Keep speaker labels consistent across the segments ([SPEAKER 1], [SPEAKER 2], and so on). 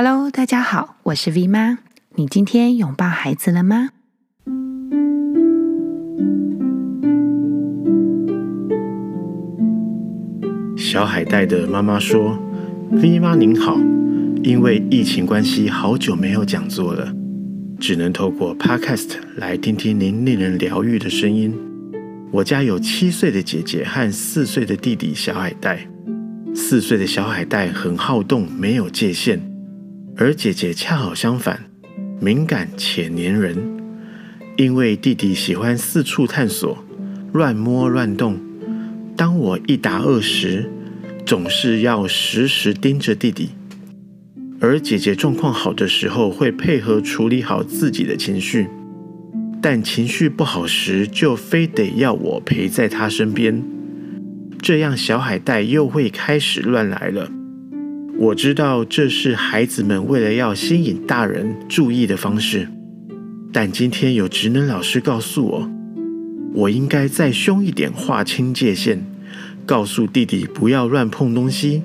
[SPEAKER 1] Hello，大家好，我是 V 妈。你今天拥抱孩子了吗？
[SPEAKER 2] 小海带的妈妈说：“V 妈您好，因为疫情关系，好久没有讲座了，只能透过 Podcast 来听听您令人疗愈的声音。我家有七岁的姐姐和四岁的弟弟小海带，四岁的小海带很好动，没有界限。”而姐姐恰好相反，敏感且黏人。因为弟弟喜欢四处探索、乱摸乱动，当我一打二时，总是要时时盯着弟弟。而姐姐状况好的时候，会配合处理好自己的情绪，但情绪不好时，就非得要我陪在她身边。这样小海带又会开始乱来了。我知道这是孩子们为了要吸引大人注意的方式，但今天有职能老师告诉我，我应该再凶一点，划清界限，告诉弟弟不要乱碰东西；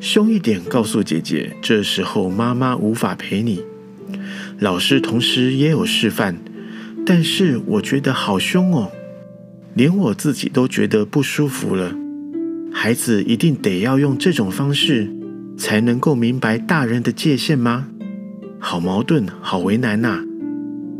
[SPEAKER 2] 凶一点，告诉姐姐这时候妈妈无法陪你。老师同时也有示范，但是我觉得好凶哦，连我自己都觉得不舒服了。孩子一定得要用这种方式。才能够明白大人的界限吗？好矛盾，好为难呐、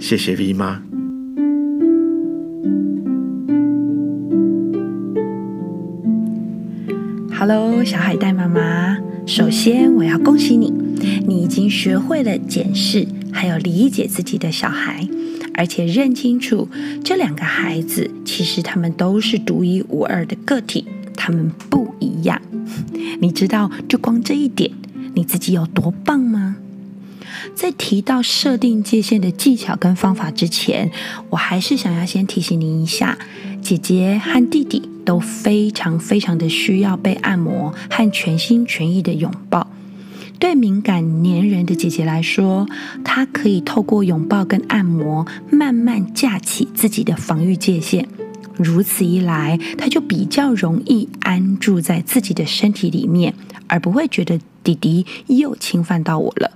[SPEAKER 2] 谢谢 V 妈。
[SPEAKER 1] Hello，小海带妈妈。首先，我要恭喜你，你已经学会了检视，还有理解自己的小孩，而且认清楚这两个孩子其实他们都是独一无二的个体，他们不一样。你知道，就光这一点，你自己有多棒吗？在提到设定界限的技巧跟方法之前，我还是想要先提醒您一下：姐姐和弟弟都非常非常的需要被按摩和全心全意的拥抱。对敏感黏人的姐姐来说，她可以透过拥抱跟按摩，慢慢架起自己的防御界限。如此一来，他就比较容易安住在自己的身体里面，而不会觉得弟弟又侵犯到我了。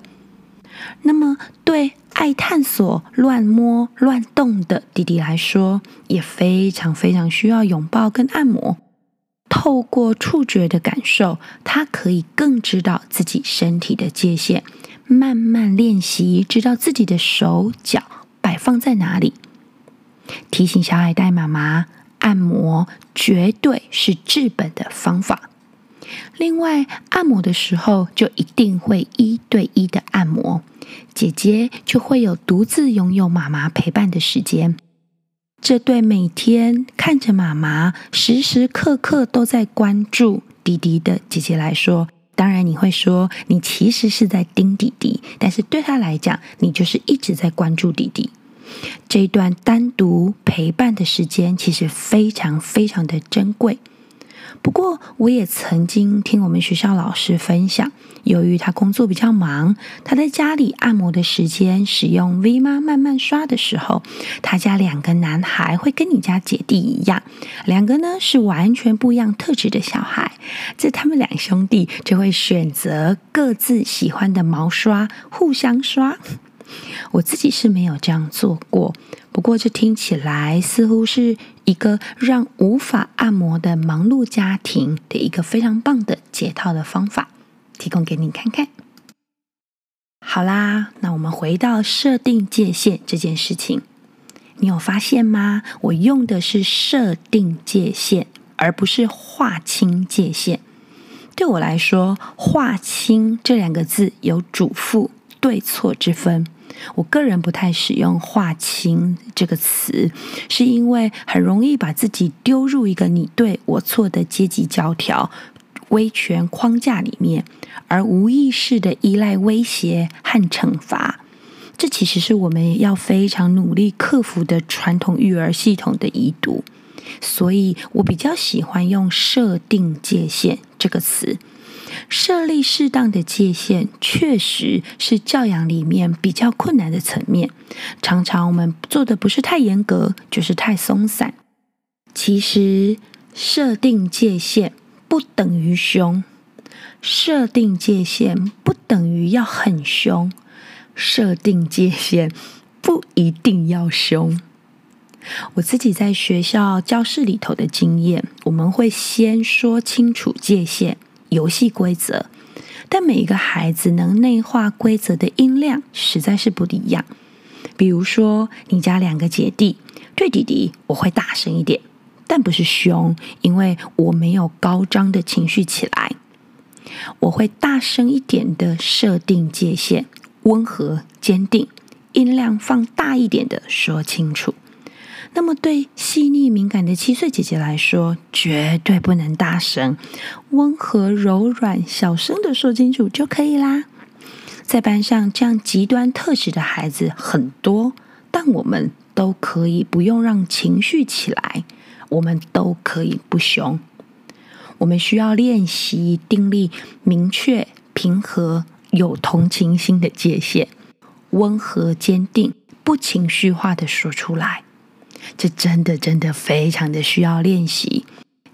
[SPEAKER 1] 那么，对爱探索、乱摸、乱动的弟弟来说，也非常非常需要拥抱跟按摩。透过触觉的感受，他可以更知道自己身体的界限，慢慢练习，知道自己的手脚摆放在哪里。提醒小海带妈妈，按摩绝对是治本的方法。另外，按摩的时候就一定会一对一的按摩，姐姐就会有独自拥有妈妈陪伴的时间。这对每天看着妈妈时时刻刻都在关注弟弟的姐姐来说，当然你会说你其实是在盯弟弟，但是对她来讲，你就是一直在关注弟弟。这一段单独陪伴的时间，其实非常非常的珍贵。不过，我也曾经听我们学校老师分享，由于他工作比较忙，他在家里按摩的时间，使用 V 妈慢慢刷的时候，他家两个男孩会跟你家姐弟一样，两个呢是完全不一样特质的小孩，这他们两兄弟就会选择各自喜欢的毛刷，互相刷。我自己是没有这样做过，不过这听起来似乎是一个让无法按摩的忙碌家庭的一个非常棒的解套的方法，提供给你看看。好啦，那我们回到设定界限这件事情，你有发现吗？我用的是设定界限，而不是划清界限。对我来说，划清这两个字有主副对错之分。我个人不太使用“划清”这个词，是因为很容易把自己丢入一个你对我错的阶级教条、威权框架里面，而无意识地依赖威胁和惩罚。这其实是我们要非常努力克服的传统育儿系统的遗毒。所以我比较喜欢用“设定界限”这个词。设立适当的界限，确实是教养里面比较困难的层面。常常我们做的不是太严格，就是太松散。其实设定界限不等于凶，设定界限不等于要很凶，设定界限不一定要凶。我自己在学校教室里头的经验，我们会先说清楚界限、游戏规则，但每一个孩子能内化规则的音量实在是不一样。比如说，你家两个姐弟，对弟弟我会大声一点，但不是凶，因为我没有高涨的情绪起来。我会大声一点的设定界限，温和坚定，音量放大一点的说清楚。那么，对细腻敏感的七岁姐姐来说，绝对不能大声，温和柔软、小声的说清楚就可以啦。在班上，这样极端特质的孩子很多，但我们都可以不用让情绪起来，我们都可以不凶。我们需要练习定力明确、平和、有同情心的界限，温和坚定、不情绪化的说出来。这真的真的非常的需要练习。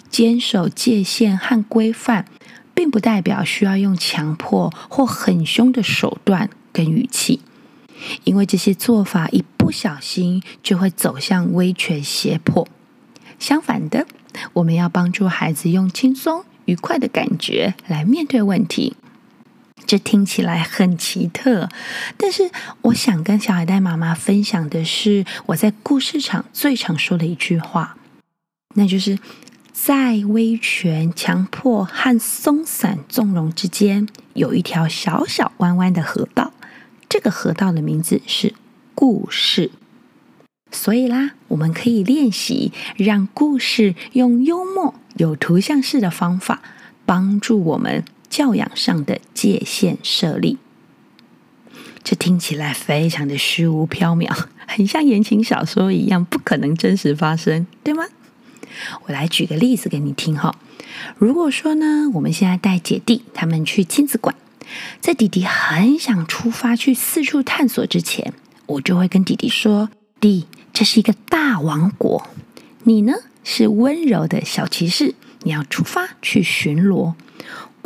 [SPEAKER 1] 坚守界限和规范，并不代表需要用强迫或很凶的手段跟语气，因为这些做法一不小心就会走向威权胁迫。相反的，我们要帮助孩子用轻松愉快的感觉来面对问题。这听起来很奇特，但是我想跟小海带妈妈分享的是我在故事场最常说的一句话，那就是在威权、强迫和松散纵容之间，有一条小小弯弯的河道。这个河道的名字是故事。所以啦，我们可以练习让故事用幽默、有图像式的方法帮助我们。教养上的界限设立，这听起来非常的虚无缥缈，很像言情小说一样，不可能真实发生，对吗？我来举个例子给你听哈。如果说呢，我们现在带姐弟他们去亲子馆，在弟弟很想出发去四处探索之前，我就会跟弟弟说：“弟，这是一个大王国，你呢是温柔的小骑士，你要出发去巡逻。”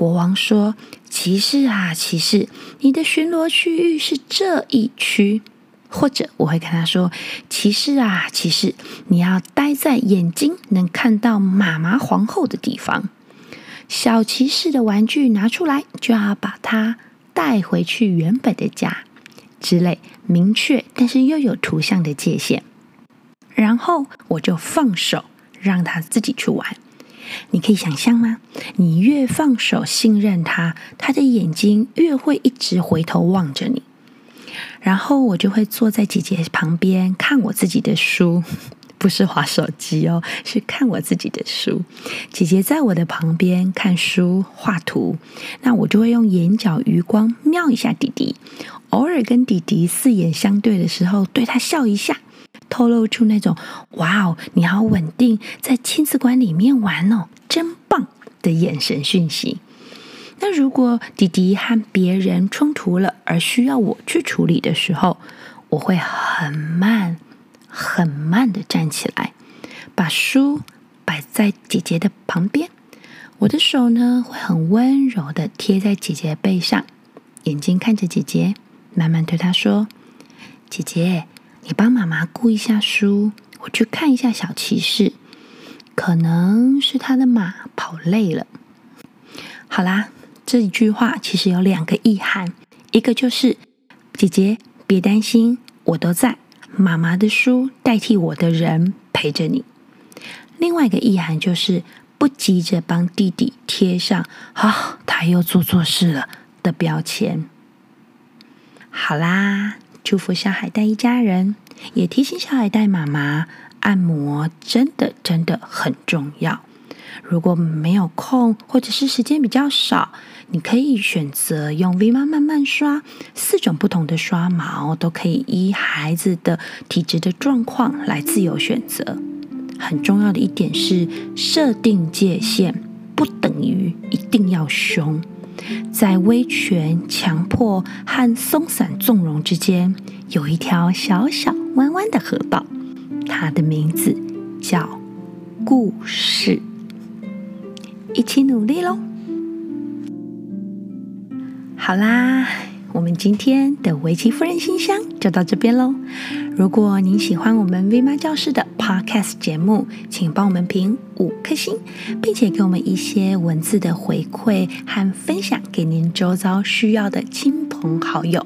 [SPEAKER 1] 国王说：“骑士啊，骑士，你的巡逻区域是这一区。”或者我会跟他说：“骑士啊，骑士，你要待在眼睛能看到妈妈皇后的地方。小骑士的玩具拿出来，就要把它带回去原本的家。”之类明确但是又有图像的界限。然后我就放手，让他自己去玩。你可以想象吗？你越放手信任他，他的眼睛越会一直回头望着你。然后我就会坐在姐姐旁边看我自己的书，不是滑手机哦，是看我自己的书。姐姐在我的旁边看书画图，那我就会用眼角余光瞄一下弟弟，偶尔跟弟弟四眼相对的时候，对他笑一下。透露出那种“哇哦，你好稳定，在亲子馆里面玩哦，真棒”的眼神讯息。那如果弟弟和别人冲突了，而需要我去处理的时候，我会很慢、很慢的站起来，把书摆在姐姐的旁边，我的手呢会很温柔的贴在姐姐背上，眼睛看着姐姐，慢慢对她说：“姐姐。”你帮妈妈顾一下书，我去看一下小骑士。可能是他的马跑累了。好啦，这一句话其实有两个意涵，一个就是姐姐别担心，我都在，妈妈的书代替我的人陪着你。另外一个意涵就是不急着帮弟弟贴上“啊，他又做错事了”的标签。好啦。祝福小海带一家人，也提醒小海带妈妈，按摩真的真的很重要。如果没有空，或者是时间比较少，你可以选择用 V 妈慢慢刷，四种不同的刷毛都可以依孩子的体质的状况来自由选择。很重要的一点是，设定界限不等于一定要凶。在威权、强迫和松散纵容之间，有一条小小弯弯的河道，它的名字叫故事。一起努力喽！好啦，我们今天的围棋夫人信箱就到这边喽。如果您喜欢我们 V 妈教室的 Podcast 节目，请帮我们评五颗星，并且给我们一些文字的回馈和分享给您周遭需要的亲朋好友。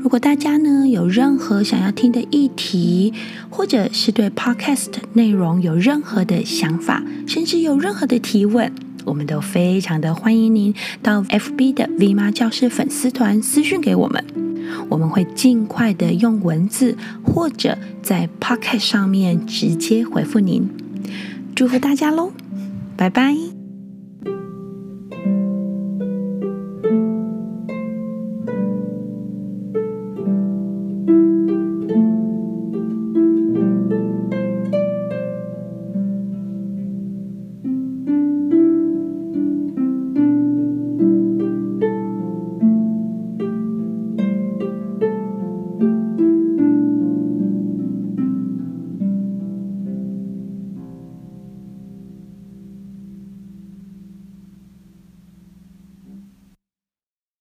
[SPEAKER 1] 如果大家呢有任何想要听的议题，或者是对 Podcast 内容有任何的想法，甚至有任何的提问，我们都非常的欢迎您到 FB 的 V 妈教室粉丝团私讯给我们，我们会尽快的用文字或者在 p o c k e t 上面直接回复您。祝福大家喽，拜拜。